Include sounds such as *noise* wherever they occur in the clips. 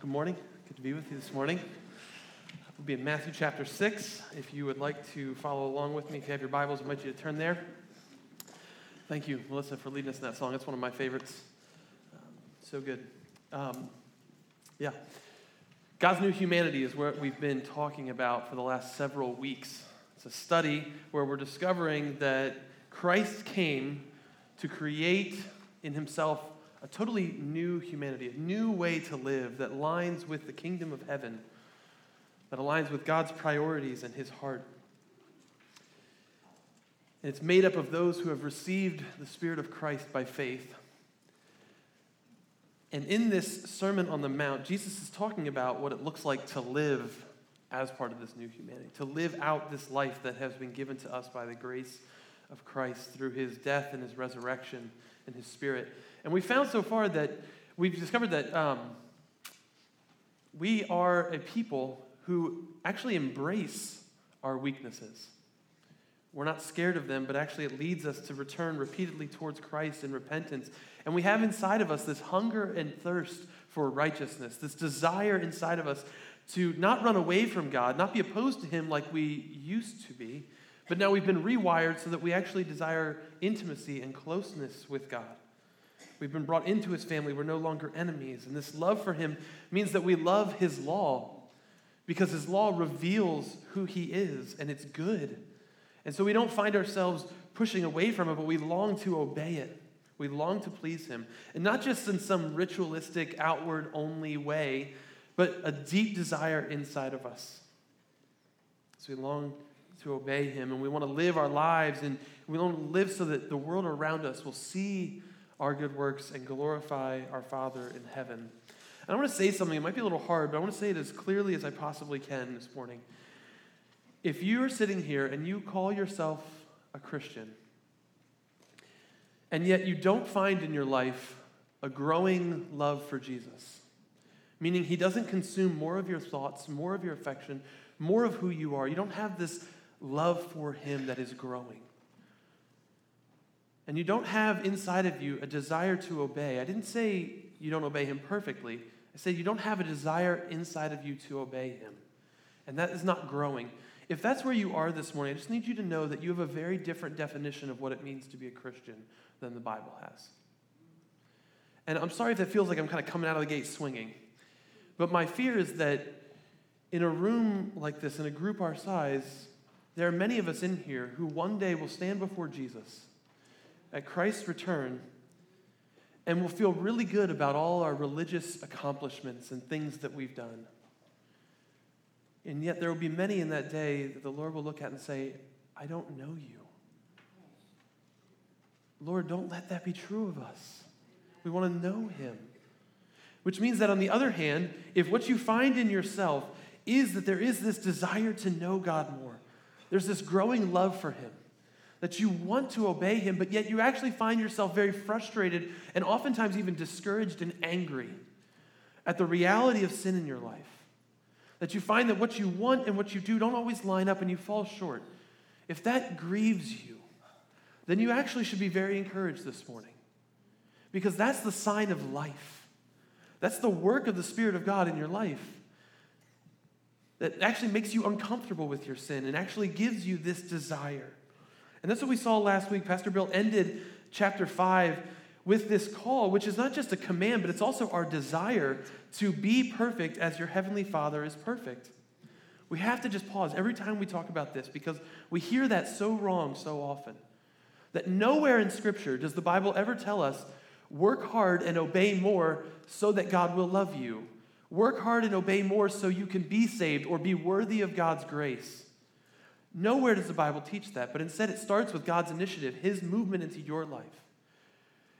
Good morning. Good to be with you this morning. We'll be in Matthew chapter 6. If you would like to follow along with me, if you have your Bibles, I invite you to turn there. Thank you, Melissa, for leading us in that song. It's one of my favorites. Um, so good. Um, yeah. God's New Humanity is what we've been talking about for the last several weeks. It's a study where we're discovering that Christ came to create in himself a totally new humanity, a new way to live that aligns with the kingdom of heaven, that aligns with God's priorities and his heart. And it's made up of those who have received the Spirit of Christ by faith. And in this Sermon on the Mount, Jesus is talking about what it looks like to live as part of this new humanity, to live out this life that has been given to us by the grace of Christ through his death and his resurrection and his Spirit. And we found so far that we've discovered that um, we are a people who actually embrace our weaknesses. We're not scared of them, but actually it leads us to return repeatedly towards Christ in repentance. And we have inside of us this hunger and thirst for righteousness, this desire inside of us to not run away from God, not be opposed to Him like we used to be, but now we've been rewired so that we actually desire intimacy and closeness with God. We've been brought into his family. We're no longer enemies. And this love for him means that we love his law because his law reveals who he is and it's good. And so we don't find ourselves pushing away from it, but we long to obey it. We long to please him. And not just in some ritualistic, outward only way, but a deep desire inside of us. So we long to obey him and we want to live our lives and we want to live so that the world around us will see our good works and glorify our Father in heaven. And I want to say something, it might be a little hard, but I want to say it as clearly as I possibly can this morning. If you are sitting here and you call yourself a Christian, and yet you don't find in your life a growing love for Jesus, meaning he doesn't consume more of your thoughts, more of your affection, more of who you are, you don't have this love for him that is growing and you don't have inside of you a desire to obey, I didn't say you don't obey him perfectly. I said you don't have a desire inside of you to obey him. And that is not growing. If that's where you are this morning, I just need you to know that you have a very different definition of what it means to be a Christian than the Bible has. And I'm sorry if that feels like I'm kind of coming out of the gate swinging. But my fear is that in a room like this, in a group our size, there are many of us in here who one day will stand before Jesus at Christ's return, and we'll feel really good about all our religious accomplishments and things that we've done. And yet, there will be many in that day that the Lord will look at and say, I don't know you. Lord, don't let that be true of us. We want to know Him. Which means that, on the other hand, if what you find in yourself is that there is this desire to know God more, there's this growing love for Him, that you want to obey him, but yet you actually find yourself very frustrated and oftentimes even discouraged and angry at the reality of sin in your life. That you find that what you want and what you do don't always line up and you fall short. If that grieves you, then you actually should be very encouraged this morning because that's the sign of life. That's the work of the Spirit of God in your life that actually makes you uncomfortable with your sin and actually gives you this desire. And that's what we saw last week. Pastor Bill ended chapter 5 with this call, which is not just a command, but it's also our desire to be perfect as your heavenly Father is perfect. We have to just pause every time we talk about this because we hear that so wrong so often. That nowhere in Scripture does the Bible ever tell us, work hard and obey more so that God will love you. Work hard and obey more so you can be saved or be worthy of God's grace. Nowhere does the Bible teach that, but instead it starts with God's initiative, His movement into your life.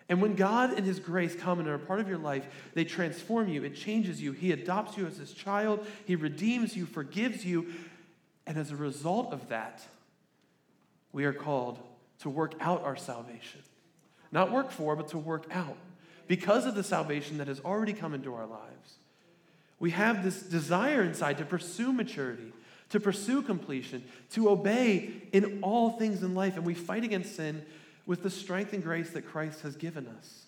And when God and His grace come and are a part of your life, they transform you, it changes you. He adopts you as His child, He redeems you, forgives you. And as a result of that, we are called to work out our salvation. Not work for, but to work out. Because of the salvation that has already come into our lives, we have this desire inside to pursue maturity to pursue completion, to obey in all things in life. And we fight against sin with the strength and grace that Christ has given us.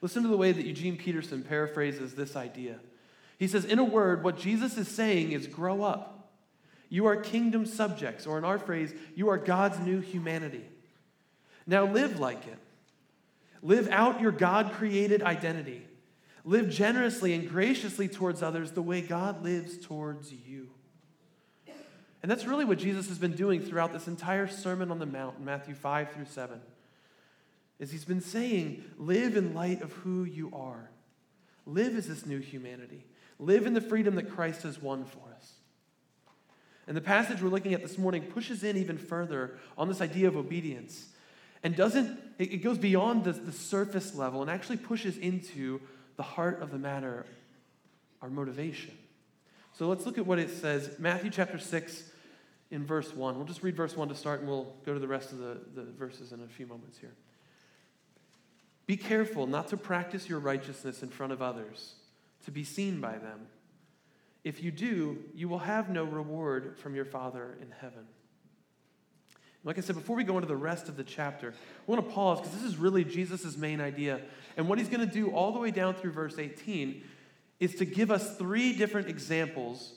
Listen to the way that Eugene Peterson paraphrases this idea. He says, in a word, what Jesus is saying is grow up. You are kingdom subjects, or in our phrase, you are God's new humanity. Now live like it. Live out your God created identity. Live generously and graciously towards others the way God lives towards you. And that's really what Jesus has been doing throughout this entire Sermon on the Mount Matthew 5 through 7. Is he's been saying, live in light of who you are. Live as this new humanity. Live in the freedom that Christ has won for us. And the passage we're looking at this morning pushes in even further on this idea of obedience and doesn't, it goes beyond the, the surface level and actually pushes into the heart of the matter, our motivation. So let's look at what it says. Matthew chapter 6 in verse 1. We'll just read verse 1 to start and we'll go to the rest of the, the verses in a few moments here. Be careful not to practice your righteousness in front of others, to be seen by them. If you do, you will have no reward from your Father in heaven. Like I said, before we go into the rest of the chapter, I want to pause because this is really Jesus' main idea. And what he's going to do all the way down through verse 18 is to give us three different examples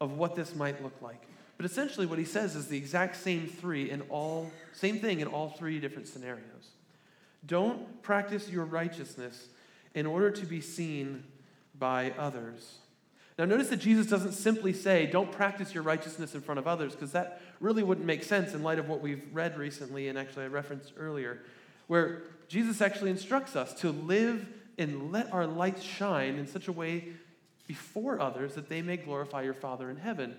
of what this might look like. But essentially, what he says is the exact same three in all, same thing in all three different scenarios. Don't practice your righteousness in order to be seen by others. Now, notice that Jesus doesn't simply say, don't practice your righteousness in front of others, because that really wouldn't make sense in light of what we've read recently and actually I referenced earlier, where Jesus actually instructs us to live and let our light shine in such a way before others that they may glorify your Father in heaven.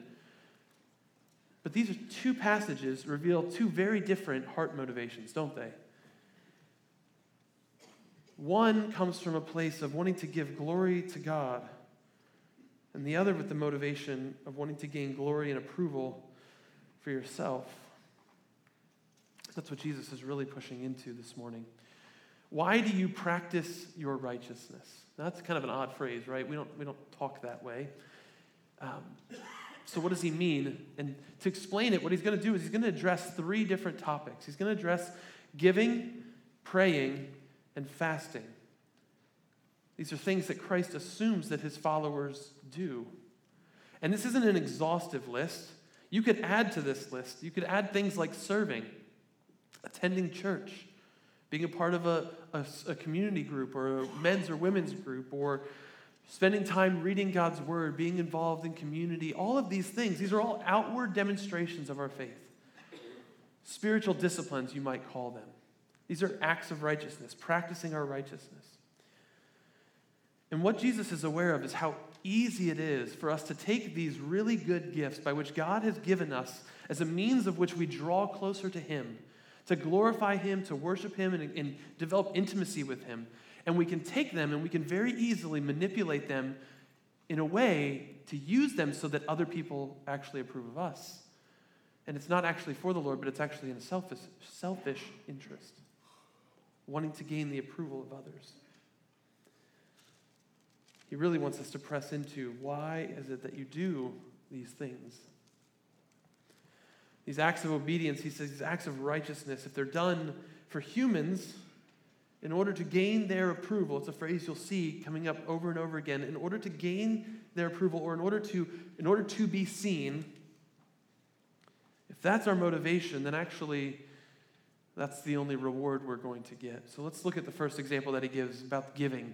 But these are two passages reveal two very different heart motivations, don't they? One comes from a place of wanting to give glory to God and the other with the motivation of wanting to gain glory and approval for yourself. That's what Jesus is really pushing into this morning. Why do you practice your righteousness? That's kind of an odd phrase, right? We don't, we don't talk that way. Um, so, what does he mean? And to explain it, what he's going to do is he's going to address three different topics. He's going to address giving, praying, and fasting. These are things that Christ assumes that his followers do. And this isn't an exhaustive list. You could add to this list. You could add things like serving, attending church, being a part of a, a, a, community group or a men's or women's group, or spending time reading God's word, being involved in community. All of these things, these are all outward demonstrations of our faith. Spiritual disciplines, you might call them. These are acts of righteousness, practicing our righteousness. And what Jesus is aware of is how easy it is for us to take these really good gifts by which God has given us as a means of which we draw closer to Him, to glorify Him, to worship Him, and, and develop intimacy with Him. And we can take them and we can very easily manipulate them in a way to use them so that other people actually approve of us. And it's not actually for the Lord, but it's actually in a selfish, selfish interest, wanting to gain the approval of others. He really wants us to press into why is it that you do these things? These acts of obedience, he says, these acts of righteousness, if they're done for humans, in order to gain their approval, it's a phrase you'll see coming up over and over again, in order to gain their approval or in order to, in order to be seen, if that's our motivation, then actually that's the only reward we're going to get. So let's look at the first example that he gives about giving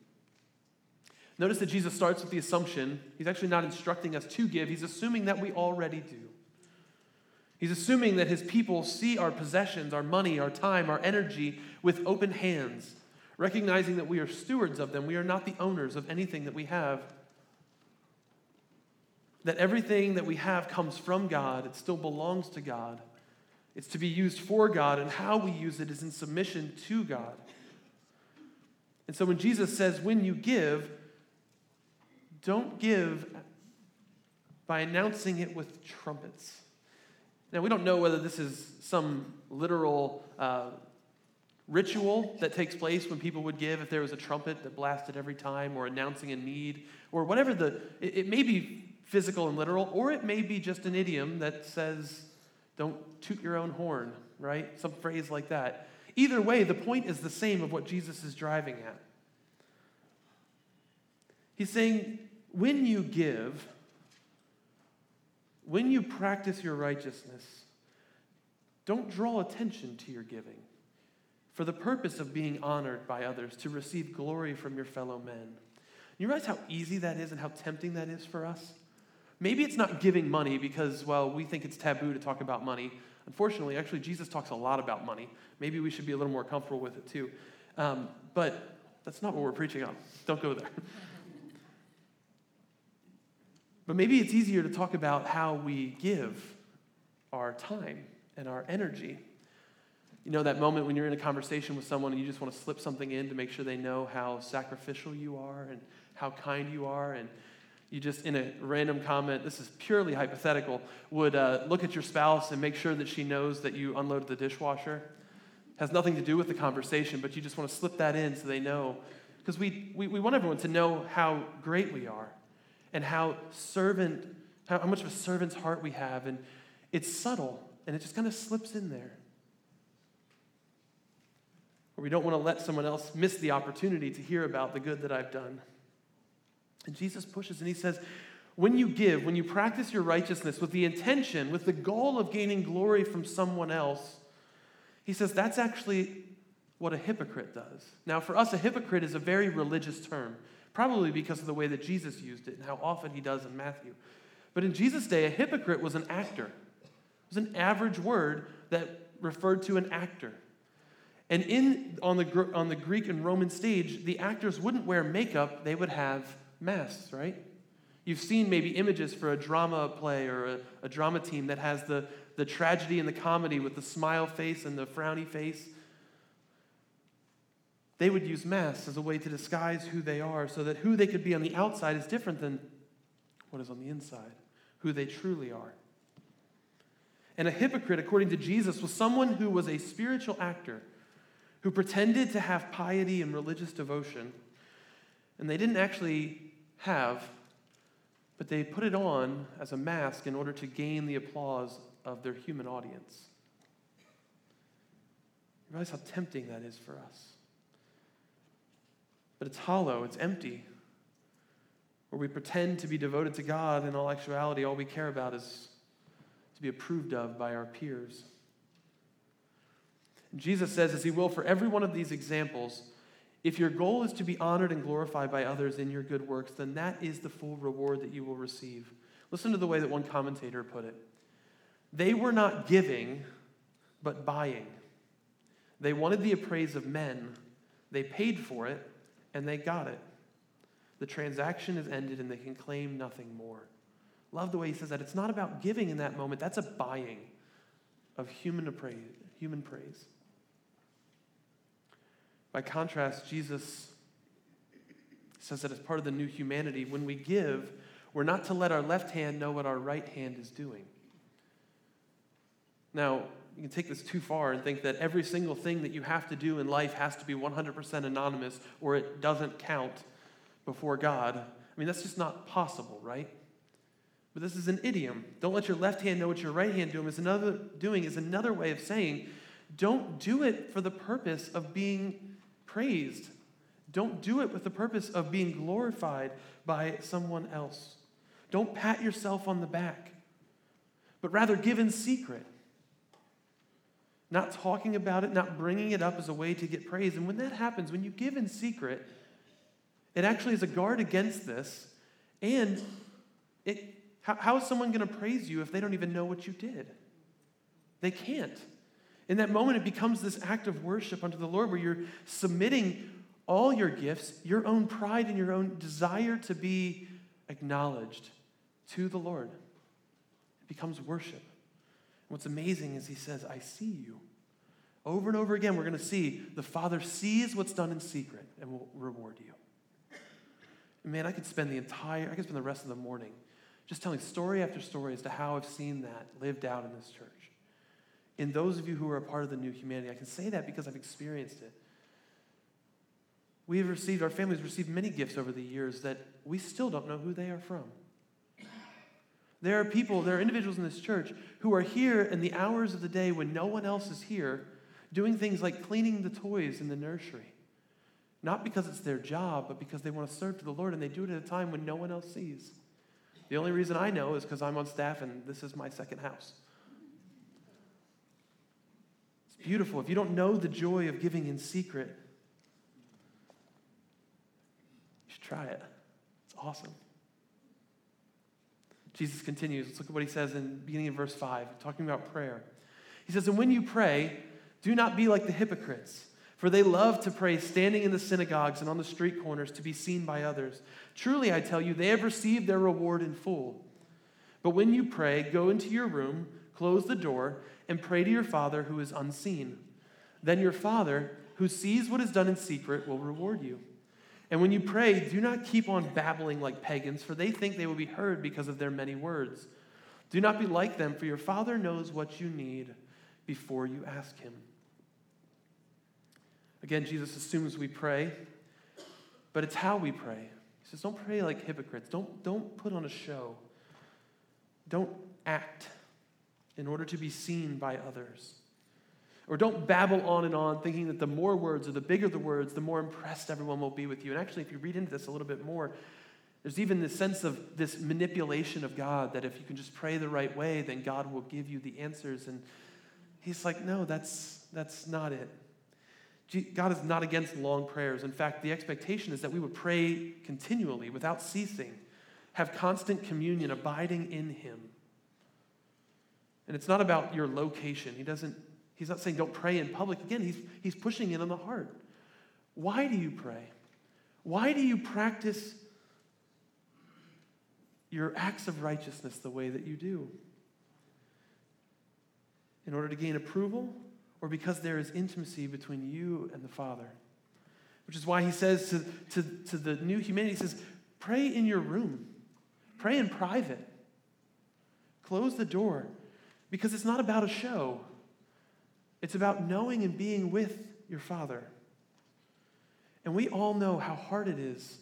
Notice that Jesus starts with the assumption, he's actually not instructing us to give, he's assuming that we already do. He's assuming that his people see our possessions, our money, our time, our energy with open hands, recognizing that we are stewards of them. We are not the owners of anything that we have. That everything that we have comes from God, it still belongs to God. It's to be used for God, and how we use it is in submission to God. And so when Jesus says, when you give, don't give by announcing it with trumpets. Now, we don't know whether this is some literal uh, ritual that takes place when people would give, if there was a trumpet that blasted every time, or announcing a need, or whatever the. It, it may be physical and literal, or it may be just an idiom that says, don't toot your own horn, right? Some phrase like that. Either way, the point is the same of what Jesus is driving at. He's saying, when you give, when you practice your righteousness, don't draw attention to your giving for the purpose of being honored by others, to receive glory from your fellow men. You realize how easy that is and how tempting that is for us? Maybe it's not giving money because, well, we think it's taboo to talk about money. Unfortunately, actually, Jesus talks a lot about money. Maybe we should be a little more comfortable with it too. Um, but that's not what we're preaching on. Don't go there. *laughs* but maybe it's easier to talk about how we give our time and our energy. You know, that moment when you're in a conversation with someone and you just want to slip something in to make sure they know how sacrificial you are and how kind you are. And you just, in a random comment, this is purely hypothetical, would uh, look at your spouse and make sure that she knows that you unloaded the dishwasher has nothing to do with the conversation, but you just want to slip that in so they know. Because we, we, we want everyone to know how great we are and how servant, how, how much of a servant's heart we have. And it's subtle and it just kind of slips in there. Or we don't want to let someone else miss the opportunity to hear about the good that I've done. And Jesus pushes and he says, when you give, when you practice your righteousness with the intention, with the goal of gaining glory from someone else, he says that's actually what a hypocrite does. Now, for us, a hypocrite is a very religious term, probably because of the way that Jesus used it and how often he does in Matthew. But in Jesus' day, a hypocrite was an actor. It was an average word that referred to an actor. And in, on, the, on the Greek and Roman stage, the actors wouldn't wear makeup, they would have masks, right? You've seen maybe images for a drama play or a, a drama team that has the, the tragedy and the comedy with the smile face and the frowny face. They would use masks as a way to disguise who they are so that who they could be on the outside is different than what is on the inside, who they truly are. And a hypocrite, according to Jesus, was someone who was a spiritual actor who pretended to have piety and religious devotion, and they didn't actually have but they put it on as a mask in order to gain the applause of their human audience. You realize how tempting that is for us. But it's hollow, it's empty. Where we pretend to be devoted to God, in all actuality, all we care about is to be approved of by our peers. Jesus says, as He will for every one of these examples, if your goal is to be honored and glorified by others in your good works, then that is the full reward that you will receive. Listen to the way that one commentator put it. They were not giving, but buying. They wanted the appraise of men. They paid for it, and they got it. The transaction is ended, and they can claim nothing more. Love the way he says that. It's not about giving in that moment, that's a buying of human, appraise, human praise. By contrast, Jesus says that as part of the new humanity, when we give, we're not to let our left hand know what our right hand is doing. Now, you can take this too far and think that every single thing that you have to do in life has to be 100% anonymous or it doesn't count before God. I mean, that's just not possible, right? But this is an idiom. Don't let your left hand know what your right hand doing is another doing is another way of saying don't do it for the purpose of being praised. Don't do it with the purpose of being glorified by someone else. Don't pat yourself on the back, but rather give in secret. Not talking about it, not bringing it up as a way to get praise. And when that happens, when you give in secret, it actually is a guard against this. And it, how, how is someone going to praise you if they don't even know what you did? They can't. In that moment, it becomes this act of worship unto the Lord where you're submitting all your gifts, your own pride and your own desire to be acknowledged to the Lord. It becomes worship. What's amazing is he says, I see you. Over and over again, we're going to see the Father sees what's done in secret and will reward you. Man, I could spend the entire, I could spend the rest of the morning Just telling story after story as to how I've seen that lived out in this church. In those of you who are a part of the new humanity, I can say that because I've experienced it. We have received, our families received many gifts over the years that we still don't know who they are from. There are people, there are individuals in this church who are here in the hours of the day when no one else is here, doing things like cleaning the toys in the nursery. Not because it's their job, but because they want to serve to the Lord, and they do it at a time when no one else sees. The only reason I know is because I'm on staff and this is my second house. It's beautiful. If you don't know the joy of giving in secret, you should try it. It's awesome. Jesus continues. Let's look at what he says in beginning of verse 5, talking about prayer. He says, And when you pray, do not be like the hypocrites, for they love to pray standing in the synagogues and on the street corners to be seen by others. Truly, I tell you, they have received their reward in full. But when you pray, go into your room, close the door, and pray to your Father who is unseen. Then your Father, who sees what is done in secret, will reward you. And when you pray, do not keep on babbling like pagans, for they think they will be heard because of their many words. Do not be like them, for your Father knows what you need before you ask Him. Again, Jesus assumes we pray, but it's how we pray. He says, Don't pray like hypocrites. Don't, don't put on a show. Don't act in order to be seen by others. Or don't babble on and on thinking that the more words or the bigger the words, the more impressed everyone will be with you. And actually, if you read into this a little bit more, there's even this sense of this manipulation of God that if you can just pray the right way, then God will give you the answers. And he's like, no, that's, that's not it. God is not against long prayers. In fact, the expectation is that we would pray continually without ceasing, have constant communion, abiding in Him. And it's not about your location. He doesn't He's not saying don't pray in public. Again, he's, he's pushing it on the heart. Why do you pray? Why do you practice your acts of righteousness the way that you do? In order to gain approval or because there is intimacy between you and the Father? Which is why he says to, to, to the new humanity, he says, pray in your room, pray in private, close the door, because it's not about a show. It's about knowing and being with your Father. And we all know how hard it is,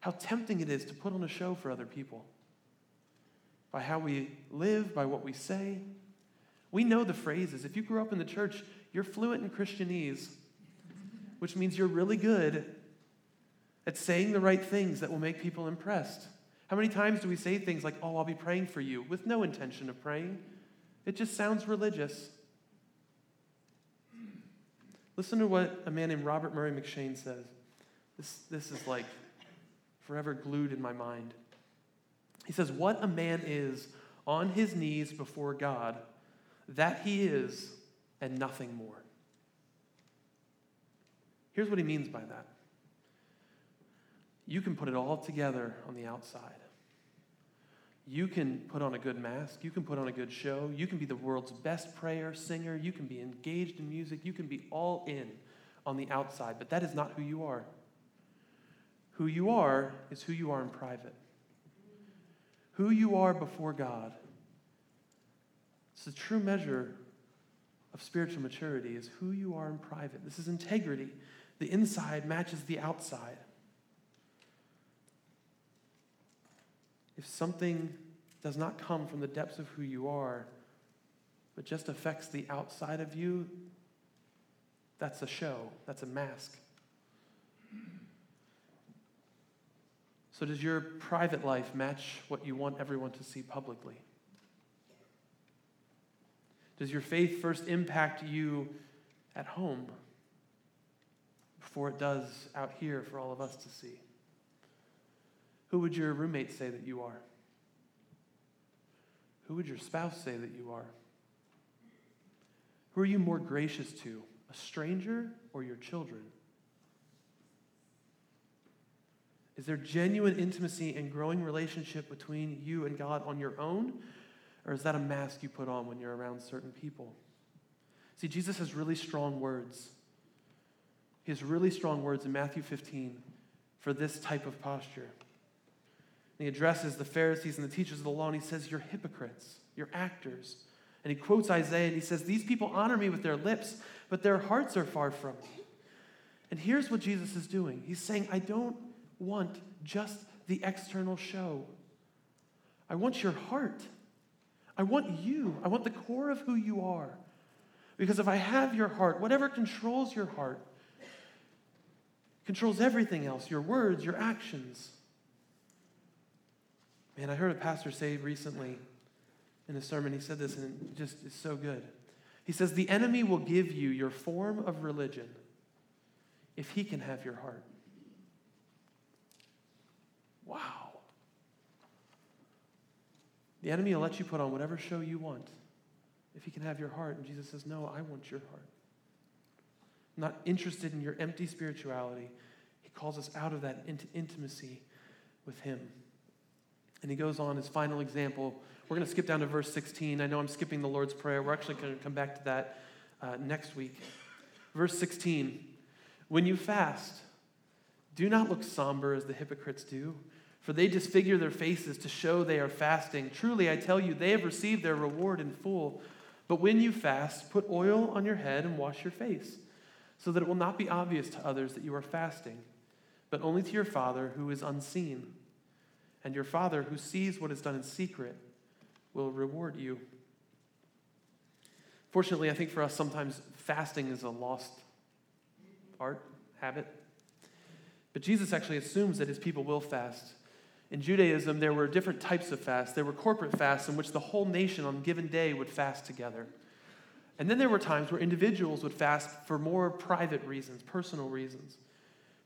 how tempting it is to put on a show for other people. By how we live, by what we say. We know the phrases. If you grew up in the church, you're fluent in Christianese, which means you're really good at saying the right things that will make people impressed. How many times do we say things like, Oh, I'll be praying for you, with no intention of praying? It just sounds religious. Listen to what a man named Robert Murray M'Cheyne says. This, this is like forever glued in my mind. He says, What a man is on his knees before God, that he is, and nothing more. Here's what he means by that you can put it all together on the outside. You can put on a good mask. You can put on a good show. You can be the world's best prayer, singer. You can be engaged in music. You can be all in on the outside, but that is not who you are. Who you are is who you are in private. Who you are before God. It's the true measure of spiritual maturity is who you are in private. This is integrity. The inside matches the outside. If something does not come from the depths of who you are, but just affects the outside of you, that's a show, that's a mask. So, does your private life match what you want everyone to see publicly? Does your faith first impact you at home before it does out here for all of us to see? Who would your roommate say that you are? Who would your spouse say that you are? Who are you more gracious to, a stranger or your children? Is there genuine intimacy and growing relationship between you and God on your own? Or is that a mask you put on when you're around certain people? See, Jesus has really strong words. He has really strong words in Matthew 15 for this type of posture. And he addresses the Pharisees and the teachers of the law, and he says, You're hypocrites, you're actors. And he quotes Isaiah, and he says, These people honor me with their lips, but their hearts are far from me. And here's what Jesus is doing He's saying, I don't want just the external show, I want your heart. I want you. I want the core of who you are. Because if I have your heart, whatever controls your heart, controls everything else your words, your actions. Man, I heard a pastor say recently in a sermon, he said this, and it just is so good. He says, The enemy will give you your form of religion if he can have your heart. Wow. The enemy will let you put on whatever show you want if he can have your heart. And Jesus says, No, I want your heart. I'm not interested in your empty spirituality. He calls us out of that into intimacy with him. And he goes on his final example. We're going to skip down to verse 16. I know I'm skipping the Lord's Prayer. We're actually going to come back to that uh, next week. Verse 16 When you fast, do not look somber as the hypocrites do for they disfigure their faces to show they are fasting. Truly, I tell you, they have received their reward in full. But when you fast, put oil on your head and wash your face, so that it will not be obvious to others that you are fasting, but only to your Father who is unseen. And your Father who sees what is done in secret will reward you. Fortunately, I think for us, sometimes fasting is a lost art, habit. But Jesus actually assumes that his people will fast. In Judaism, there were different types of fasts. There were corporate fasts in which the whole nation on a given day would fast together. And then there were times where individuals would fast for more private reasons, personal reasons.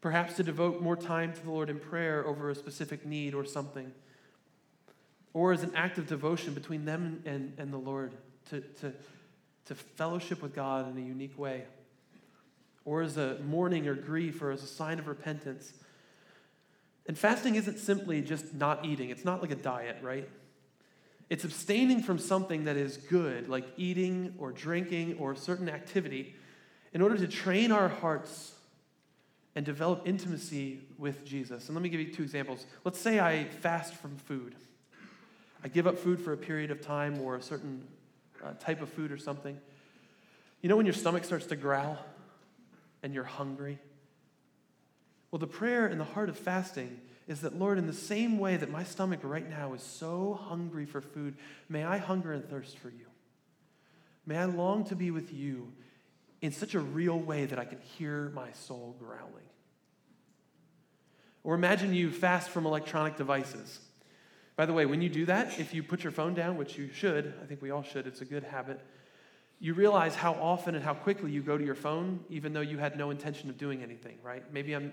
Perhaps to devote more time to the Lord in prayer over a specific need or something. Or as an act of devotion between them and, and the Lord to, to, to fellowship with God in a unique way. Or as a mourning or grief or as a sign of repentance and fasting isn't simply just not eating, it's not like a diet, right? It's abstaining from something that is good, like eating or drinking or a certain activity, in order to train our hearts and develop intimacy with Jesus. And let me give you two examples. Let's say I fast from food. I give up food for a period of time or a certain uh, type of food or something. You know when your stomach starts to growl and you're hungry? Well, the prayer in the heart of fasting is that, Lord, in the same way that my stomach right now is so hungry for food, may I hunger and thirst for you. May I long to be with you in such a real way that I can hear my soul growling. Or imagine you fast from electronic devices. By the way, when you do that, if you put your phone down, which you should, I think we all should, it's a good habit, you realize how often and how quickly you go to your phone, even though you had no intention of doing anything, right? Maybe I'm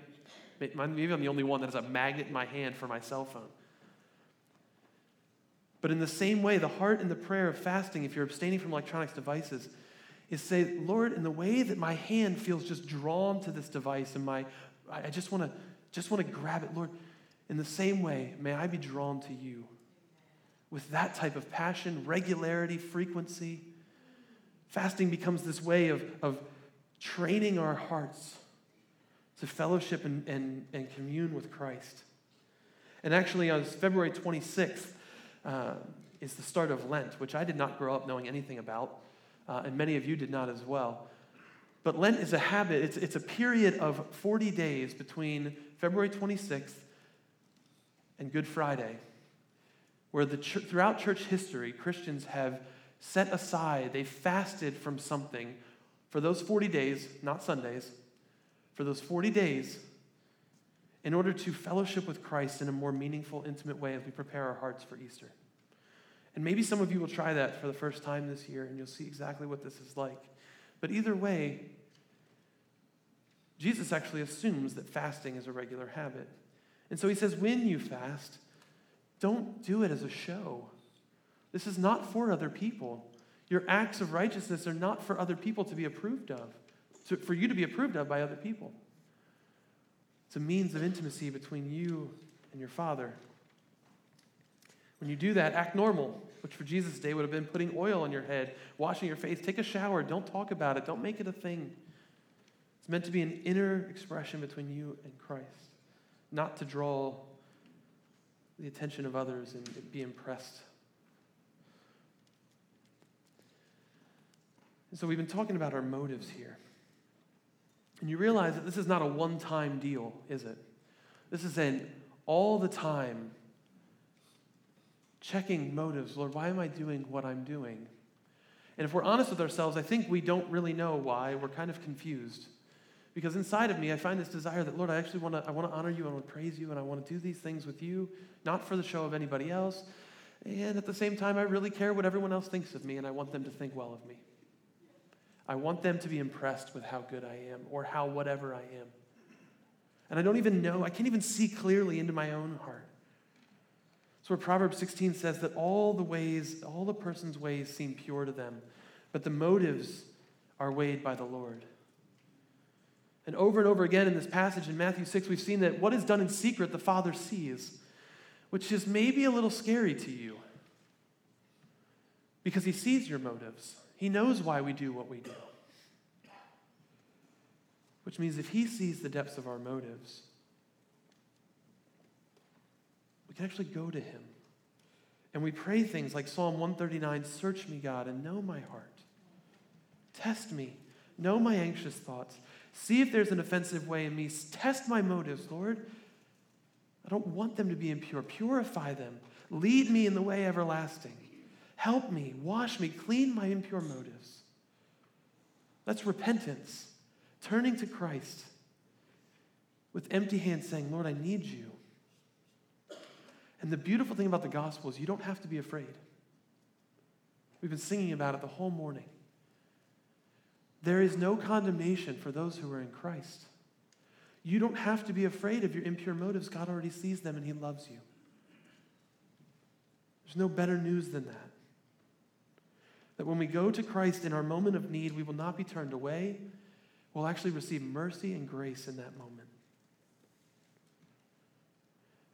Maybe I'm the only one that has a magnet in my hand for my cell phone. But in the same way, the heart and the prayer of fasting, if you're abstaining from electronics devices, is say, Lord, in the way that my hand feels just drawn to this device and my I just want to just want to grab it, Lord, in the same way, may I be drawn to you with that type of passion, regularity, frequency. Fasting becomes this way of, of training our hearts to fellowship and, and, and commune with Christ. And actually, on February 26th uh, is the start of Lent, which I did not grow up knowing anything about, uh, and many of you did not as well. But Lent is a habit, it's, it's a period of 40 days between February 26th and Good Friday, where the ch- throughout church history, Christians have set aside, they fasted from something for those 40 days, not Sundays for those 40 days in order to fellowship with Christ in a more meaningful, intimate way as we prepare our hearts for Easter. And maybe some of you will try that for the first time this year and you'll see exactly what this is like. But either way, Jesus actually assumes that fasting is a regular habit. And so he says, when you fast, don't do it as a show. This is not for other people. Your acts of righteousness are not for other people to be approved of to, for you to be approved of by other people. It's a means of intimacy between you and your Father. When you do that, act normal, which for Jesus' day would have been putting oil on your head, washing your face, take a shower, don't talk about it, don't make it a thing. It's meant to be an inner expression between you and Christ, not to draw the attention of others and be impressed. And so we've been talking about our motives here. And you realize that this is not a one time deal, is it? This is an all the time checking motives. Lord, why am I doing what I'm doing? And if we're honest with ourselves, I think we don't really know why. We're kind of confused. Because inside of me, I find this desire that, Lord, I actually want to, I want to honor you, and I want to praise you, and I want to do these things with you, not for the show of anybody else. And at the same time, I really care what everyone else thinks of me, and I want them to think well of me. I want them to be impressed with how good I am or how whatever I am. And I don't even know, I can't even see clearly into my own heart. So where Proverbs 16 says that all the ways, all the person's ways seem pure to them, but the motives are weighed by the Lord. And over and over again in this passage in Matthew 6, we've seen that what is done in secret, the Father sees, which is maybe a little scary to you because He sees your motives. He knows why we do what we do. Which means if He sees the depths of our motives, can actually go to Him. And we pray things like Psalm 139 Search me, God, and know my heart. Test me, know my anxious thoughts. See if there's an offensive way in me. Test my motives, Lord. I don't want them to be impure. Purify them. Lead me in the way everlasting. Help me, wash me, clean my impure motives. That's repentance, turning to Christ with empty hands, saying, Lord, I need you. And the beautiful thing about the gospel is you don't have to be afraid. We've been singing about it the whole morning. There is no condemnation for those who are in Christ. You don't have to be afraid of your impure motives. God already sees them and He loves you. There's no better news than that. That when we go to Christ in our moment of need, we will not be turned away. We'll actually receive mercy and grace in that moment.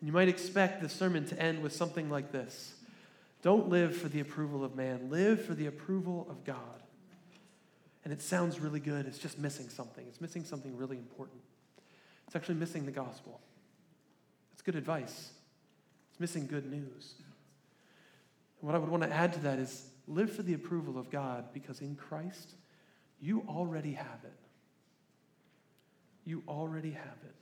And you might expect the sermon to end with something like this Don't live for the approval of man, live for the approval of God. And it sounds really good. It's just missing something. It's missing something really important. It's actually missing the gospel. It's good advice. It's missing good news. And what I would want to add to that is live for the approval of God because in Christ, you already have it. You already have it.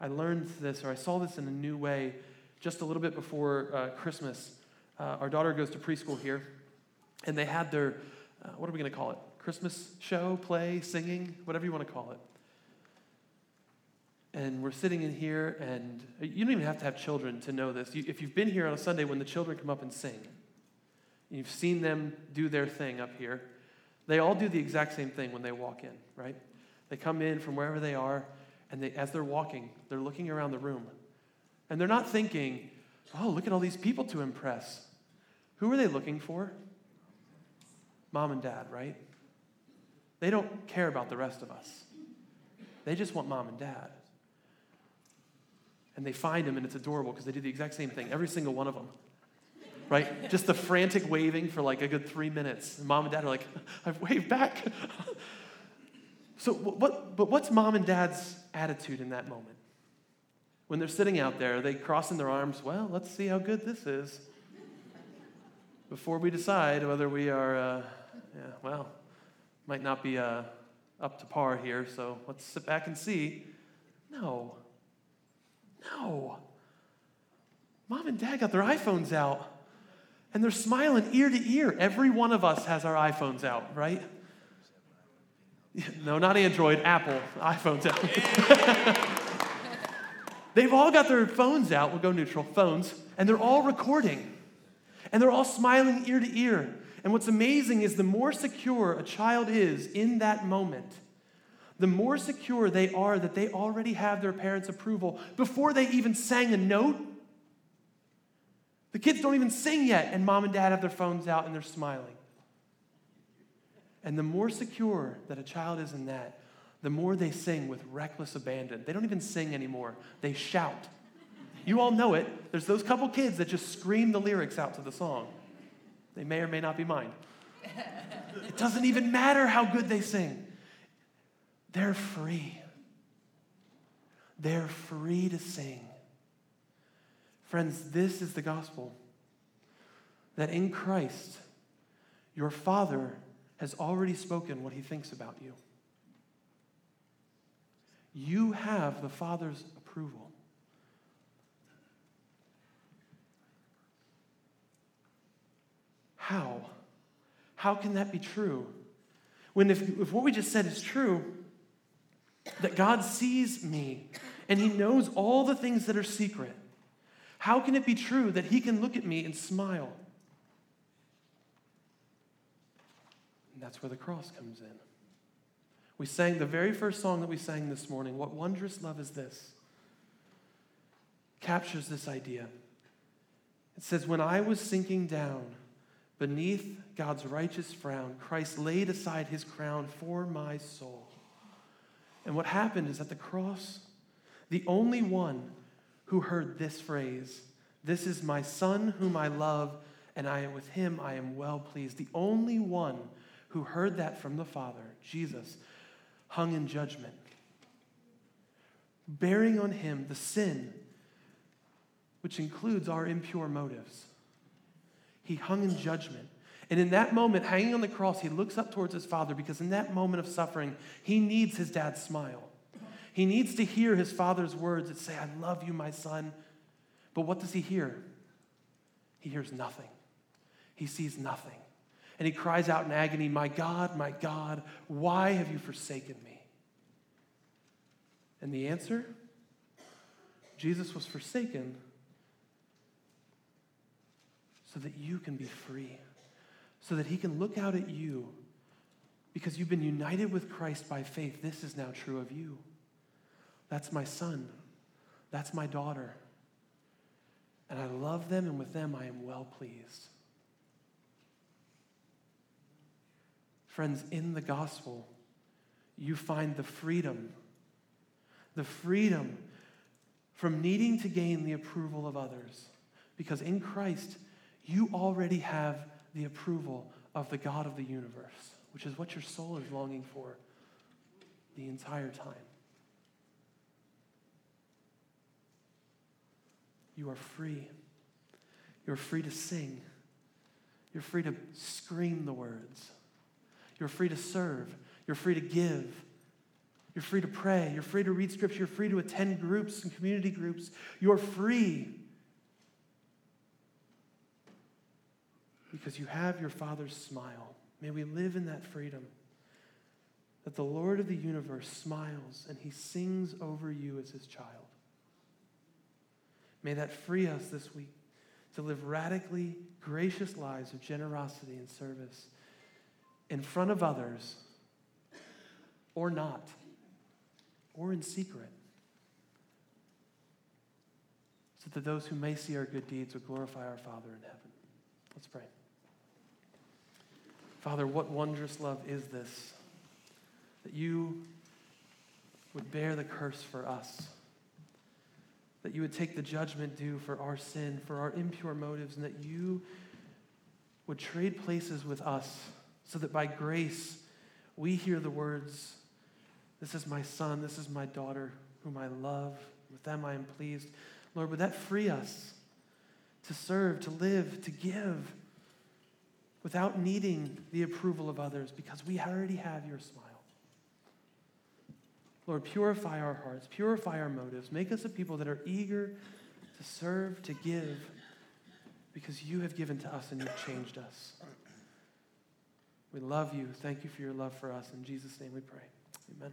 I learned this, or I saw this in a new way just a little bit before uh, Christmas. Uh, our daughter goes to preschool here, and they had their, uh, what are we going to call it? Christmas show, play, singing, whatever you want to call it. And we're sitting in here, and you don't even have to have children to know this. You, if you've been here on a Sunday when the children come up and sing, You've seen them do their thing up here. They all do the exact same thing when they walk in, right? They come in from wherever they are, and they, as they're walking, they're looking around the room. And they're not thinking, oh, look at all these people to impress. Who are they looking for? Mom and dad, right? They don't care about the rest of us. They just want mom and dad. And they find them, and it's adorable because they do the exact same thing, every single one of them right? Just the frantic waving for like a good three minutes. And mom and dad are like, *laughs* I've waved back. *laughs* so, what, but what's mom and dad's attitude in that moment? When they're sitting out there, are they crossing their arms? Well, let's see how good this is before we decide whether we are, uh, yeah, well, might not be uh, up to par here, so let's sit back and see. No. No. Mom and dad got their iPhones out and they're smiling ear to ear. Every one of us has our iPhones out, right? *laughs* No, not Android, Apple, iPhones out. *laughs* They've all got their phones out, we'll go neutral, phones, and they're all recording. And they're all smiling ear to ear. And what's amazing is the more secure a child is in that moment, the more secure they are that they already have their parents' approval before they even sang a note the kids don't even sing yet, and mom and dad have their phones out and they're smiling. And the more secure that a child is in that, the more they sing with reckless abandon. They don't even sing anymore, they shout. You all know it. There's those couple kids that just scream the lyrics out to the song. They may or may not be mine. It doesn't even matter how good they sing, they're free. They're free to sing Friends, this is the gospel that in Christ, your Father has already spoken what he thinks about you. You have the Father's approval. How? How can that be true? When if, if what we just said is true, that God sees me and he knows all the things that are secret, how can it be true that he can look at me and smile? And that's where the cross comes in. We sang the very first song that we sang this morning, What Wondrous Love is This? Captures this idea. It says, When I was sinking down beneath God's righteous frown, Christ laid aside his crown for my soul. And what happened is at the cross, the only one who heard this phrase, This is my son whom I love, and I am with him I am well pleased. The only one who heard that from the Father, Jesus, hung in judgment, bearing on him the sin, which includes our impure motives. He hung in judgment. And in that moment, hanging on the cross, he looks up towards his father because in that moment of suffering, he needs his dad's smile. He needs to hear his father's words that say, I love you, my son. But what does he hear? He hears nothing. He sees nothing. And he cries out in agony, My God, my God, why have you forsaken me? And the answer? Jesus was forsaken so that you can be free, so that he can look out at you because you've been united with Christ by faith. This is now true of you. That's my son. That's my daughter. And I love them, and with them I am well pleased. Friends, in the gospel, you find the freedom, the freedom from needing to gain the approval of others. Because in Christ, you already have the approval of the God of the universe, which is what your soul is longing for the entire time. You are free. You're free to sing. You're free to scream the words. You're free to serve. You're free to give. You're free to pray. You're free to read scripture. You're free to attend groups and community groups. You're free because you have your Father's smile. May we live in that freedom that the Lord of the universe smiles and he sings over you as his child. May that free us this week to live radically gracious lives of generosity and service in front of others or not, or in secret, so that those who may see our good deeds will glorify our Father in heaven. Let's pray. Father, what wondrous love is this that you would bear the curse for us, that you would take the judgment due for our sin, for our impure motives, and that you would trade places with us so that by grace we hear the words, This is my son, this is my daughter, whom I love. With them I am pleased. Lord, would that free us to serve, to live, to give without needing the approval of others because we already have your smile. Lord, purify our hearts, purify our motives, make us a people that are eager to serve, to give, because you have given to us and you've changed us. We love you. Thank you for your love for us. In Jesus' name we pray. Amen.